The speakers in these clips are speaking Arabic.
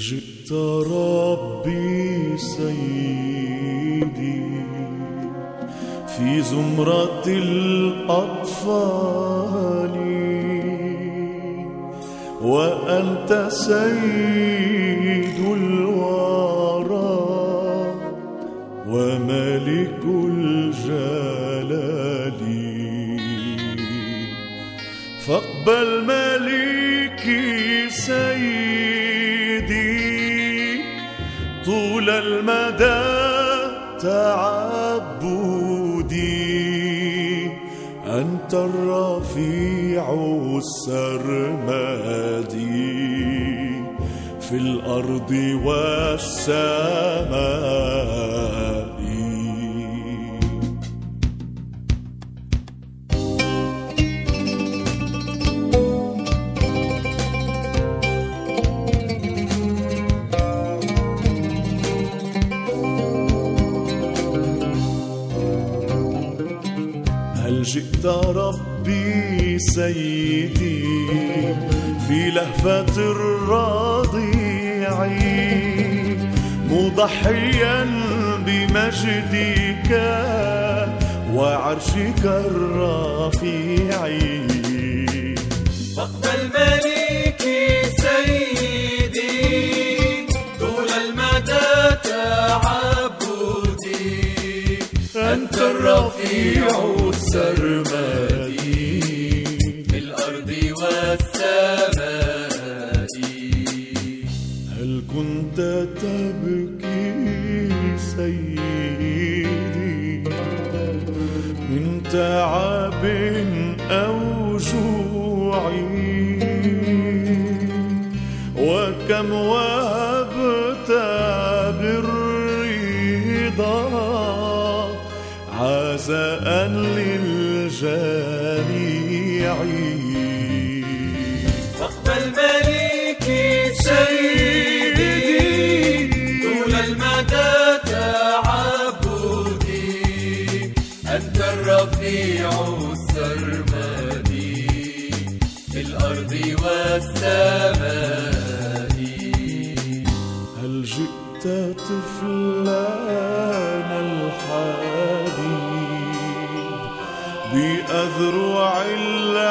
جئت ربي سيدي في زمرة الأطفال وأنت سيد أنت الرفيع السرمدي في الأرض والسماء. جئت ربي سيدي في لهفة الرضيع مضحيا بمجدك وعرشك الرفيع. فاقبل ملكي سيدي طول المدى تعبدي أنت الرفيع السرمدي في الأرض والسماء هل كنت تبكي سيدي؟ من تعب أو وكم الأرض والسماء. هل جئت طفلان الحديد بأذرع العذراء؟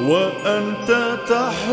وأنت تحمل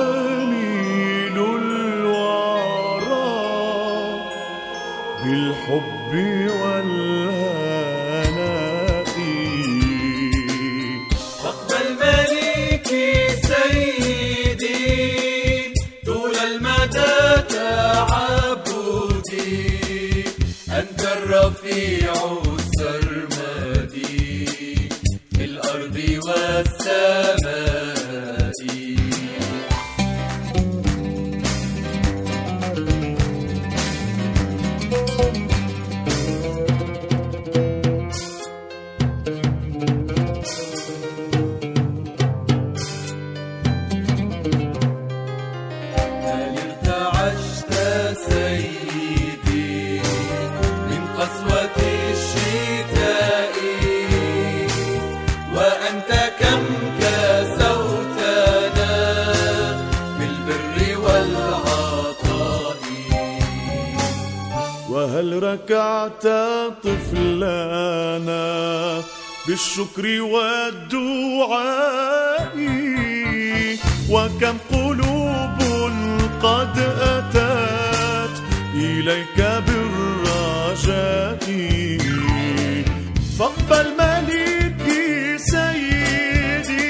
بالشكر والدعاء وكم قلوب قد أتت إليك بالرجاء. فاقبل ملكي سيدي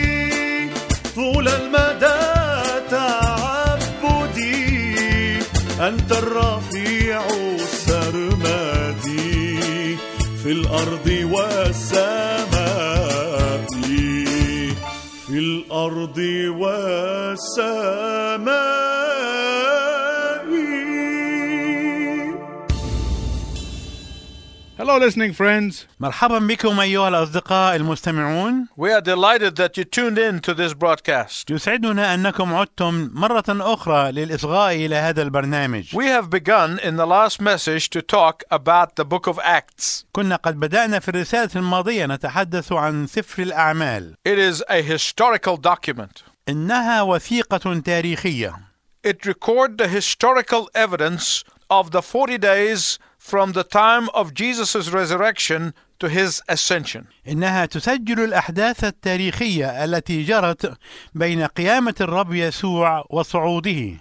طول المدى تعبدي. أنت الرفيع الأرض والسماء. Hello, listening friends. مرحبا بكم أيها الأصدقاء المستمعون We are delighted that you tuned in to this broadcast. يسعدنا أنكم عدتم مرة أخرى للإصغاء إلى هذا البرنامج We have begun in the last message to talk about the book of Acts. كنا قد بدأنا في الرسالة الماضية نتحدث عن سفر الأعمال It is a historical document. إنها وثيقة تاريخية It records the historical evidence of the 40 days from the time of Jesus' resurrection to his ascension. إنها تسجل الأحداث التاريخية التي جرت بين قيامة الرب يسوع وصعوده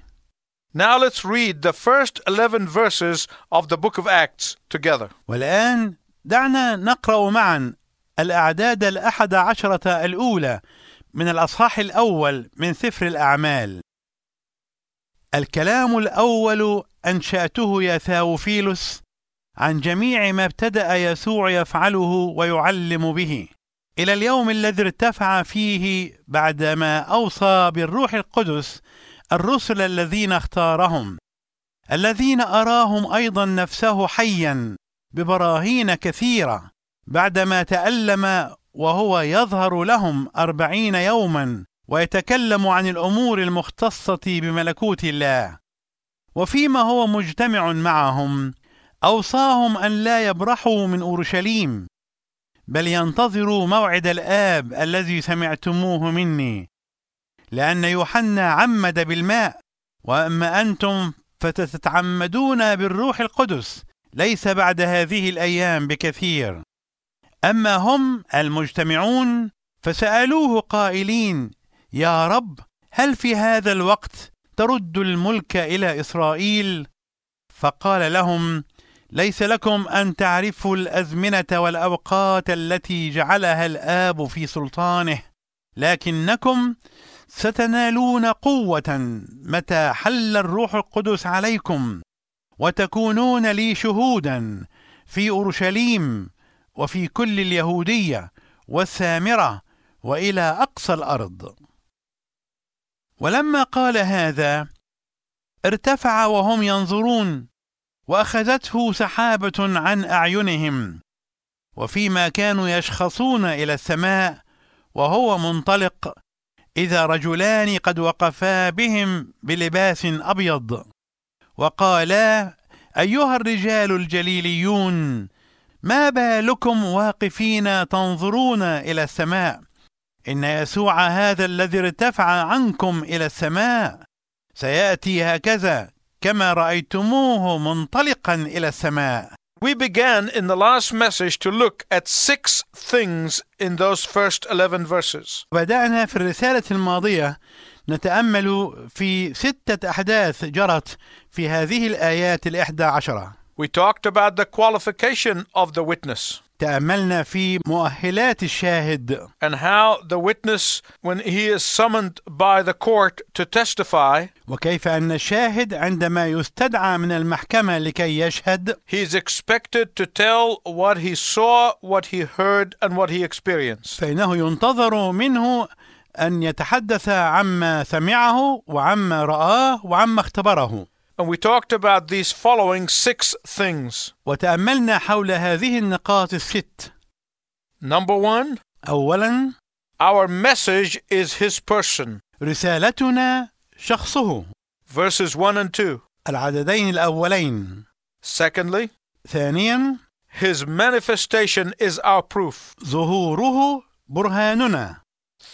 Now let's read the first 11 verses of the book of Acts together. والآن دعنا نقرأ معا الأعداد الأحد عشرة الأولى من الأصحاح الأول من سفر الأعمال الكلام الأول أنشأته يا ثاوفيلوس عن جميع ما ابتدأ يسوع يفعله ويعلم به. إلى اليوم الذي ارتفع فيه بعدما أوصى بالروح القدس الرسل الذين اختارهم. الذين أراهم أيضا نفسه حيا ببراهين كثيرة. بعدما تألم وهو يظهر لهم أربعين يوما ويتكلم عن الأمور المختصة بملكوت الله وفيما هو مجتمع معهم أوصاهم أن لا يبرحوا من أورشليم بل ينتظروا موعد الآب الذي سمعتموه مني لأن يوحنا عمد بالماء وأما أنتم فتتعمدون بالروح القدس ليس بعد هذه الأيام بكثير. أما هم المجتمعون فسألوه قائلين يا رب هل في هذا الوقت ترد الملك إلى إسرائيل؟ فقال لهم ليس لكم أن تعرفوا الأزمنة والأوقات التي جعلها الآب في سلطانه لكنكم ستنالون قوة متى حل الروح القدس عليكم وتكونون لي شهودا في أورشليم وفي كل اليهودية والسامرة وإلى أقصى الأرض ولما قال هذا ارتفع وهم ينظرون وأخذته سحابة عن أعينهم وفيما كانوا يشخصون إلى السماء وهو منطلق إذا رجلان قد وقفا بهم بلباس أبيض وقالا أيها الرجال الجليليون ما بالكم واقفين تنظرون إلى السماء؟ إن يسوع هذا الذي ارتفع عنكم إلى السماء سيأتي هكذا كما رأيتموه منطلقا إلى السماء. We began in the last message to look at six things in those first 11 verses. بدانا في الرسالة الماضية نتأمل في ستة أحداث جرت في هذه الآيات الإحدى عشرة. We talked about the qualification of the witness. تاملنا في مؤهلات الشاهد and how the witness, when he is summoned by the court to testify, وكيف ان الشاهد عندما يستدعى من المحكمه لكي يشهد he is expected to tell what he saw, what he heard, and what he experienced. فانه ينتظر منه ان يتحدث عما سمعه وعما راه وعما اختبره And we talked about these following six things. وتاملنا حول هذه النقاط الست Number one, اولا our message is his person. رسالتنا شخصه Verses 1 and 2. العددين الاولين Secondly, ثانيا his manifestation is our proof. ظهوره برهاننا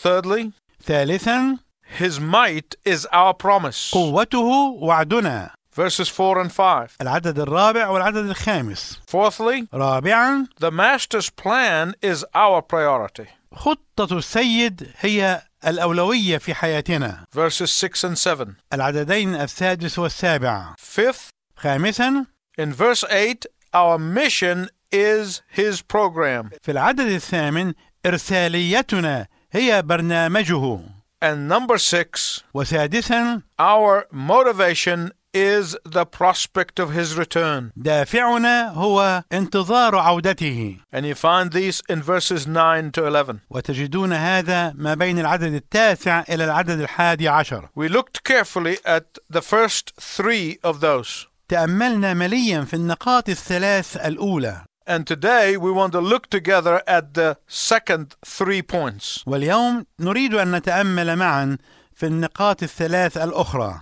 Thirdly, ثالثا his might is our promise. قوته وعدنا Verses 4 and 5. العدد الرابع والعدد الخامس Fourthly, رابعا the master's plan is our priority. خطة السيد هي الأولوية في حياتنا Verses 6 and 7. العددين السادس والسابع Fifth, خامسا in verse 8, our mission is his program. في العدد الثامن إرساليتنا هي برنامجه And number 6, وسادسا our motivation is the prospect of his return. دافعنا هو انتظار عودته And you find these in verses 9 to 11. وتجدون هذا ما بين العدد التاسع إلى العدد الحادي عشر We looked carefully at the first three of those. تأملنا مليا في النقاط الثلاث الأولى And today we want to look together at the second three points. واليوم نريد أن نتأمل معا في النقاط الثلاث الأخرى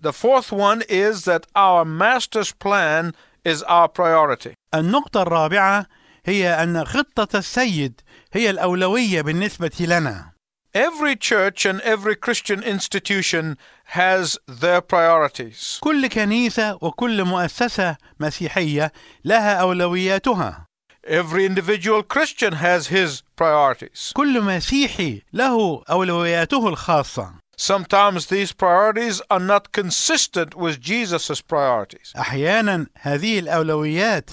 The fourth one is that our master's plan is our priority. النقطة الرابعة هي أن خطة السيد هي الأولوية بالنسبة لنا Every church and every Christian institution has their priorities. كل كنيسة وكل مؤسسة مسيحية لها أولوياتها Every individual Christian has his priorities. كل مسيحي له أولوياته الخاصة Sometimes these priorities are not consistent with Jesus' priorities. أحيانا هذه الأولويات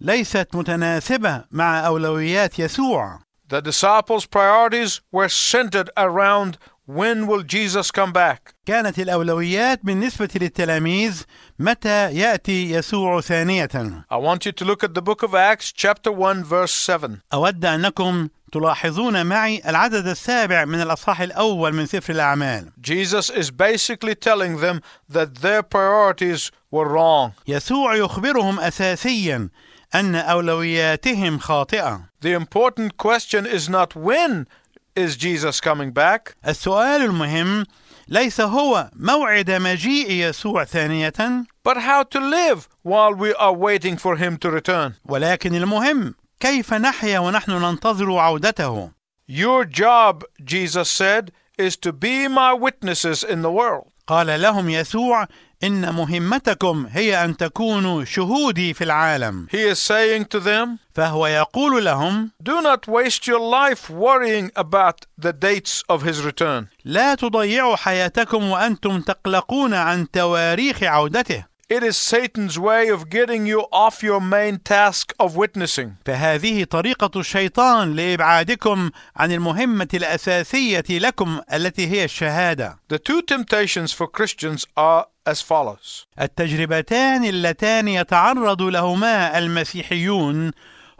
ليست متناسبة مع أولويات يسوع The disciples' priorities were centered around when will Jesus come back? كانت الأولويات بالنسبة للتلاميذ متى يأتي يسوع ثانية I want you to look at the book of Acts, chapter 1, verse 7. أود أنكم تلاحظون معي العدد السابع من الأصحاح الأول من سفر الأعمال Jesus is basically telling them that their priorities were wrong. يسوع يخبرهم أساسيا أن أولوياتهم خاطئة The important question is not when is Jesus coming back, السؤال المهم ليس هو موعد مجيء يسوع ثانية but how to live while we are waiting for him to return. ولكن المهم كيف نحيا ونحن ننتظر عودته Your job, Jesus said, is to be my witnesses in the world. قال لهم يسوع إن مهمتكم هي أن تكونوا شهودي في العالم He is saying to them, فهو يقول لهم Do not waste your life worrying about the dates of his return. لا تضيعوا حياتكم وأنتم تقلقون عن تواريخ عودته It is Satan's way of getting you off your main task of witnessing. فهذه طريقة الشيطان لإبعادكم عن المهمة الأساسية لكم التي هي الشهادة The two temptations for Christians are as follows التجربتان اللتان يتعرض لهما المسيحيون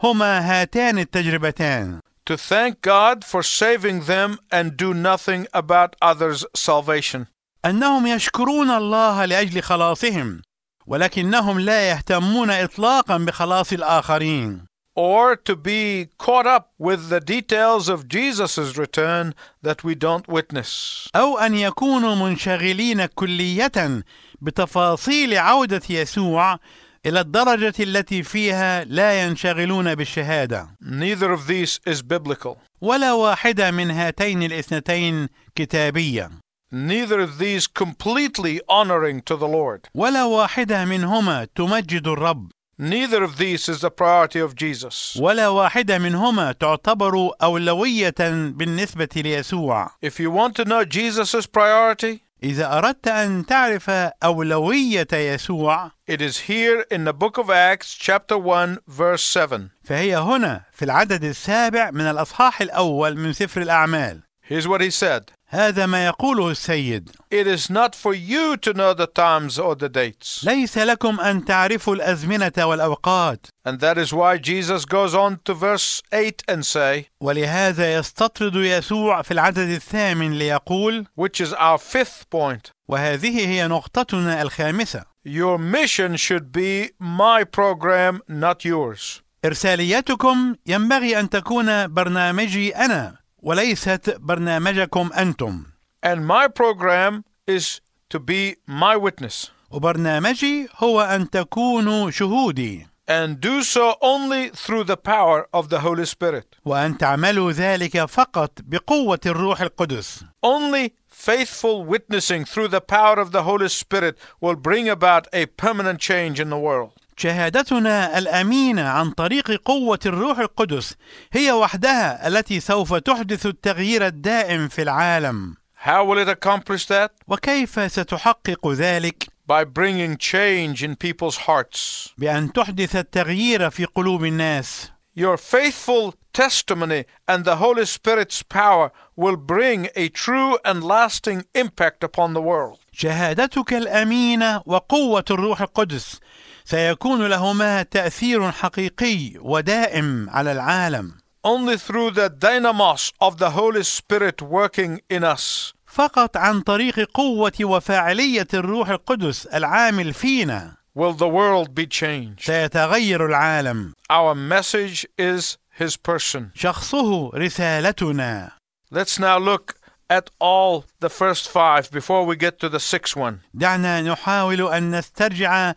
هما هاتان التجربتان to thank God for saving them and do nothing about others' salvation, أنهم يشكرون الله لأجل خلاصهم ولكنهم لا يهتمون إطلاقا بخلاص الآخرين or to be caught up with the details of Jesus' return that we don't witness. أو أن يكونوا منشغلين كلية بتفاصيل عودة يسوع إلى الدرجة التي فيها لا ينشغلون بالشهادة Neither of these is biblical. ولا واحدة من هاتين الاثنتين كتابية Neither of these completely honoring to the Lord. ولا واحدة منهما تمجد الرب Neither of these is the priority of Jesus. ولا واحدة منهما تعتبر أولوية بالنسبة ليسوع If you want to know Jesus' priority, إذا أردت أن تعرف أولوية يسوع it is here in the book of Acts, chapter 1, verse 7. فهي هنا في العدد السابع من الأصحاح الأول من سفر الأعمال Here's what he said هذا ما يقوله السيد It is not for you to know the times or the dates. ليس لكم أن تعرفوا الأزمنة والأوقات And that is why Jesus goes on to verse 8 and say, ولهذا يستطرد يسوع في العدد الثامن ليقول which is our fifth point. وهذه هي نقطتنا الخامسة Your mission should be my program, not yours. إرساليتكم ينبغي أن تكون برنامجي أنا وليست برنامجكم أنتم And my program is to be my witness. وبرنامجي هو أن تكونوا شهودي And do so only through the power of the Holy Spirit. وأن تعملوا ذلك فقط بقوة الروح القدس Only faithful witnessing through the power of the Holy Spirit will bring about a permanent change in the world. شهادتنا الأمينة عن طريق قوة الروح القدس هي وحدها التي سوف تحدث التغيير الدائم في العالم How will it accomplish that? وكيف ستحقق ذلك By bringing change in people's hearts. بأن تحدث التغيير في قلوب الناس Your faithful testimony and the Holy Spirit's power will bring a true and lasting impact upon the world. شهادتك الأمينة وقوة الروح القدس سيكون لهما تأثير حقيقي ودائم على العالم Only through the dynamos of the Holy Spirit working in us فقط عن طريق قوة وفاعلية الروح القدس العامل فينا will the world be changed. سيتغير العالم Our message is His person. شخصه رسالتنا Let's now look at all the first five before we get to the sixth one. دعنا نحاول أن نسترجع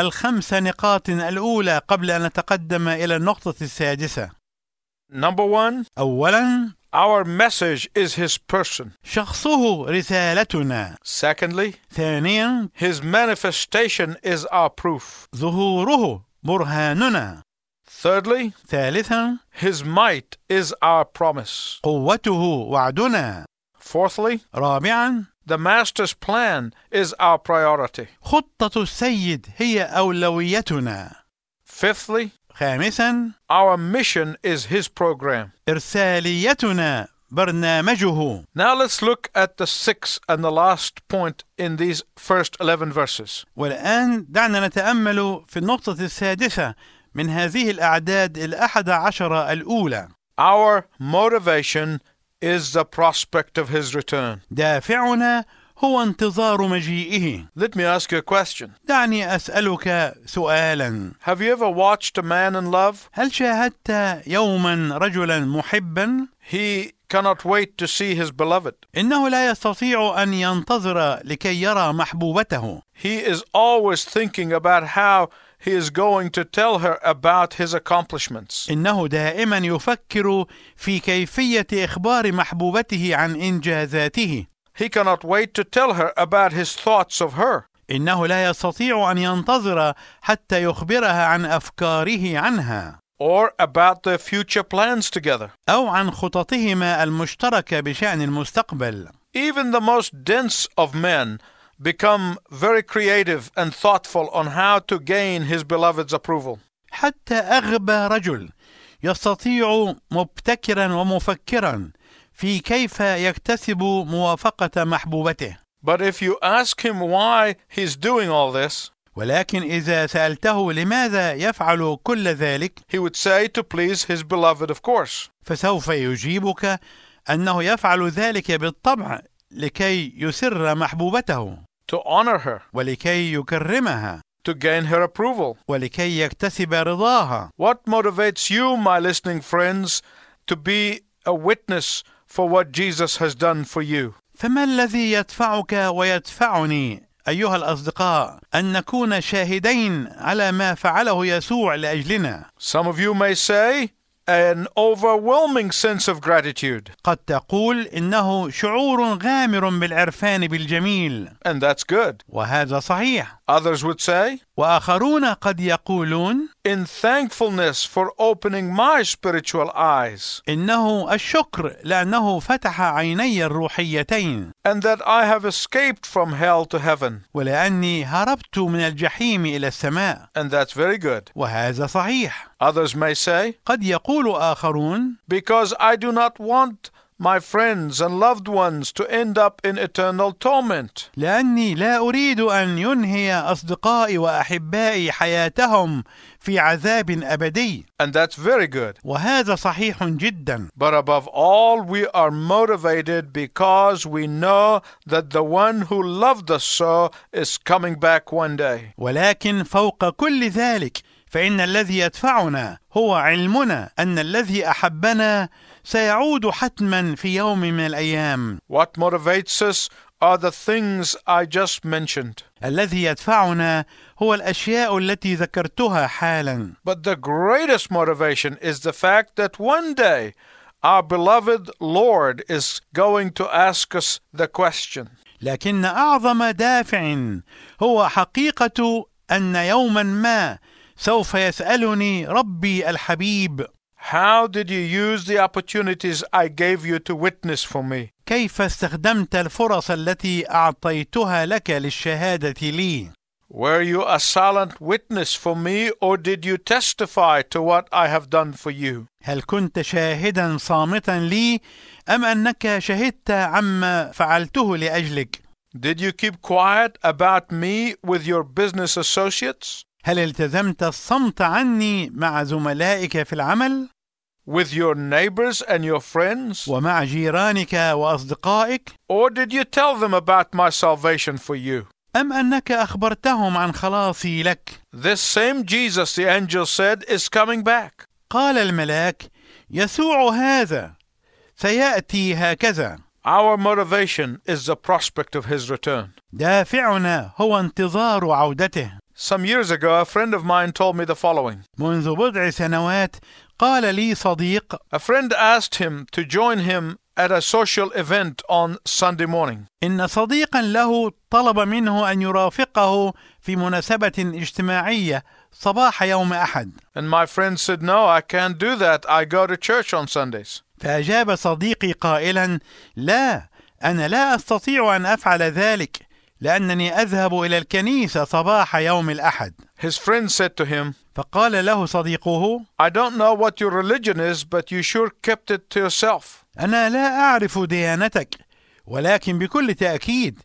الخمس نقاط الأولى قبل أن نتقدم إلى النقطة السادسة Number one, أولا Our message is his person. شخصه رسالتنا Secondly, ثانيا his manifestation is our proof. ظهوره برهاننا Thirdly, ثالثا his might is our promise. قوته وعدنا Fourthly, رابعا the master's plan is our priority. خطة السيد هي أولويتنا Fifthly, خامسا our mission is his program. إرساليتنا برنامجه Now let's look at the sixth and the last point in these first 11 verses. والآن دعنا نتأمل في النقطة السادسة من هذه الأعداد الأحد عشر الأولى Our motivation is the prospect of his return. دافعنا هو انتظار مجيئه Let me ask you a question. دعني أسألك سؤالا Have you ever watched a man in love? هل شاهدت يوما رجلا محبا He cannot wait to see his beloved. إنه لا يستطيع أن ينتظر لكي يرى محبوبته He is always thinking about how he is going to tell her about his accomplishments. إنه دائما يفكر في كيفية إخبار محبوبته عن إنجازاته He cannot wait to tell her about his thoughts of her. إنه لا يستطيع أن ينتظر حتى يخبرها عن أفكاره عنها or about their future plans together. أو عن خططهما المشتركة بشأن المستقبل Even the most dense of men become very creative and thoughtful on how to gain his beloved's approval. حتى أغبى رجل يستطيع مبتكرا ومفكرا في كيف يكتسب موافقة محبوبته But if you ask him why he's doing all this, ولكن إذا سألته لماذا يفعل كل ذلك he would say to please his beloved, of course. فسوف يجيبك أنه يفعل ذلك بالطبع لكي يسر محبوبته To honor her, ولكي يكرمها to gain her approval. ولكي يكتسب رضاها What motivates you, my listening friends, to be a witness for what Jesus has done for you? فما الذي يدفعك ويدفعني أيها الأصدقاء أن نكون شاهدين على ما فعله يسوع لأجلنا Some of you may say, an overwhelming sense of gratitude. قد تقول إنه شعور غامر بالعرفان بالجميل And that's good. وهذا صحيح Others would say, وآخرون قد يقولون in thankfulness for opening my spiritual eyes, إنه الشكر لأنه فتح عيني الروحيتين and that I have escaped from hell to heaven. ولأني هربت من الجحيم إلى السماء And that's very good. وهذا صحيح Others may say, قد يقول آخرون because I do not want my friends and loved ones to end up in eternal torment. لأني لا أريد أن ينهي أصدقائي وأحبائي حياتهم في عذاب أبدي And that's very good. وهذا صحيح جدا But above all, we are motivated because we know that the one who loved us so is coming back one day. ولكن فوق كل ذلك فإن الذي يدفعنا هو علمنا أن الذي أحبنا سيعود حتما في يوم من الأيام What motivates us are the things I just mentioned. الذي يدفعنا هو الأشياء التي ذكرتها حالا But the greatest motivation is the fact that one day our beloved Lord is going to ask us the question لكن أعظم دافع هو حقيقة أن يوما ما سوف يسألني ربي الحبيب How did you use the opportunities I gave you to witness for me? كيف استخدمت الفرص التي أعطيتها لك للشهادة لي Were you a silent witness for me or did you testify to what I have done for you? هل كنت شاهدا صامتا لي أم أنك شهدت عما فعلته لأجلك Did you keep quiet about me with your business associates? هل التزمت الصمت عني مع زملائك في العمل With your neighbors and your friends? ومع جيرانك وأصدقائك Or did you tell them about my salvation for you? أم أنك أخبرتهم عن خلاصي لك This same Jesus, the angel said, is coming back. قال الملاك يسوع هذا سيأتي هكذا Our motivation is the prospect of his return. دافعنا هو انتظار عودته Some years ago, a friend of mine told me the following. منذ بضع سنوات قال لي صديق A friend asked him to join him at a social event on Sunday morning. إن صديقا له طلب منه أن يرافقه في مناسبة اجتماعية صباح يوم أحد And my friend said, No, I can't do that. I go to church on Sundays. فأجاب صديقي قائلا لا أنا لا أستطيع أن أفعل ذلك لأنني أذهب إلى الكنيسة صباح يوم الأحد His friend said to him, فقال له صديقه I don't know what your religion is, but you sure kept it to yourself. أنا لا أعرف ديانتك ولكن بكل تأكيد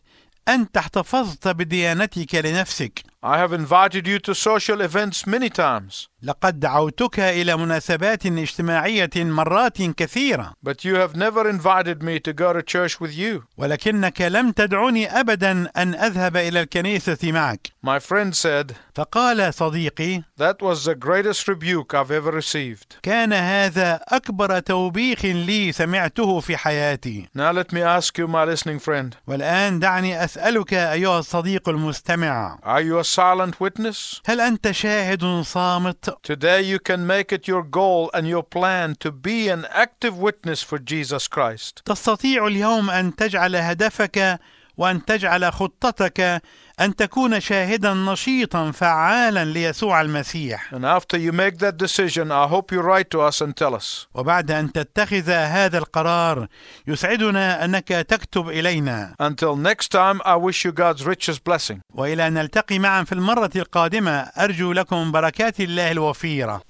أنت احتفظت بديانتك لنفسك I have invited you to social events many times, لقد دعوتك إلى مناسبات اجتماعية مرات كثيرة but you have never invited me to go to church with you. ولكنك لم تدعني أبدا أن أذهب إلى الكنيسة معك My friend said, فقال صديقي That was the greatest rebuke I've ever received. كان هذا أكبر توبيخ لي سمعته في حياتي Now let me ask you, my listening friend, والآن دعني أسألك أيها الصديق المستمع are you a silent witness? هل أنت شاهد صامت؟ Today you can make it your goal and your plan to be an active witness for Jesus Christ. تستطيع اليوم أن تجعل هدفك وأن تجعل خطتك أن تكون شاهدا نشيطا فعالا ليسوع المسيح And after you make that decision, I hope you write to us and tell us. وبعد أن تتخذ هذا القرار يسعدنا أنك تكتب إلينا Until next time, I wish you God's richest blessing. وإلى أن نلتقي معا في المرة القادمة أرجو لكم بركات الله الوفيرة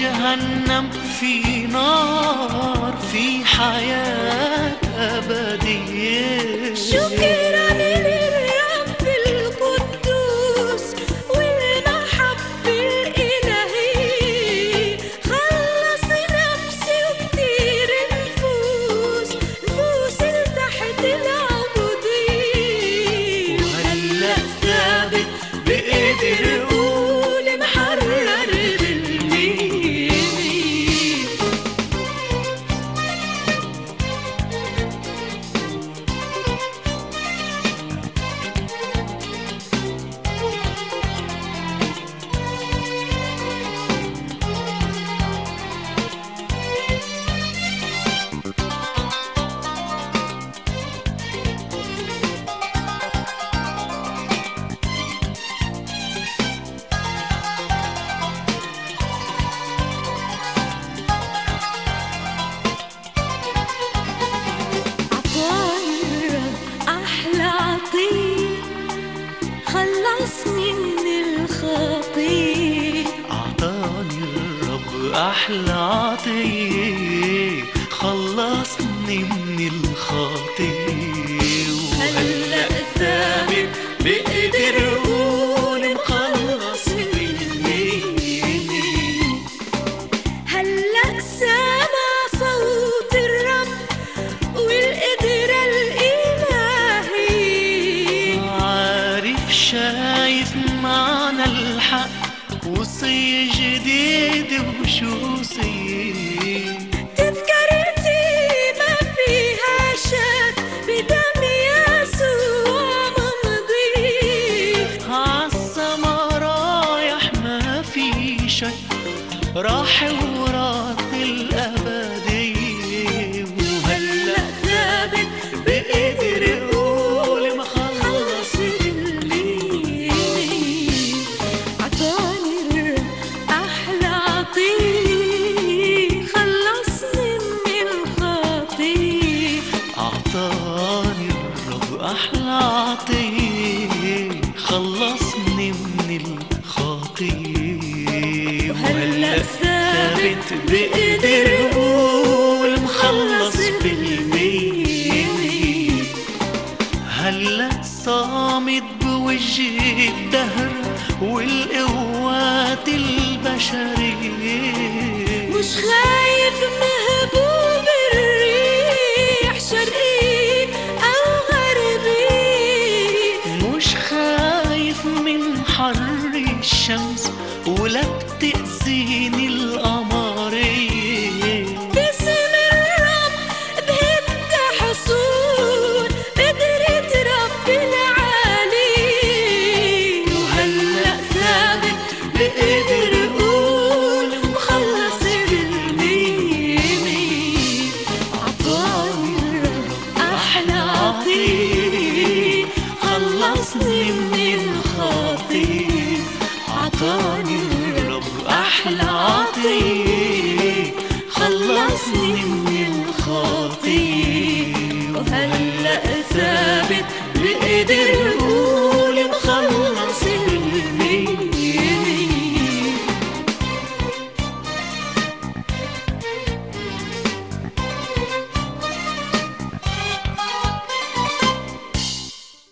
جهنم في نار في حياة أبدية. شكرا. أحلى عطية خلصني من الخطية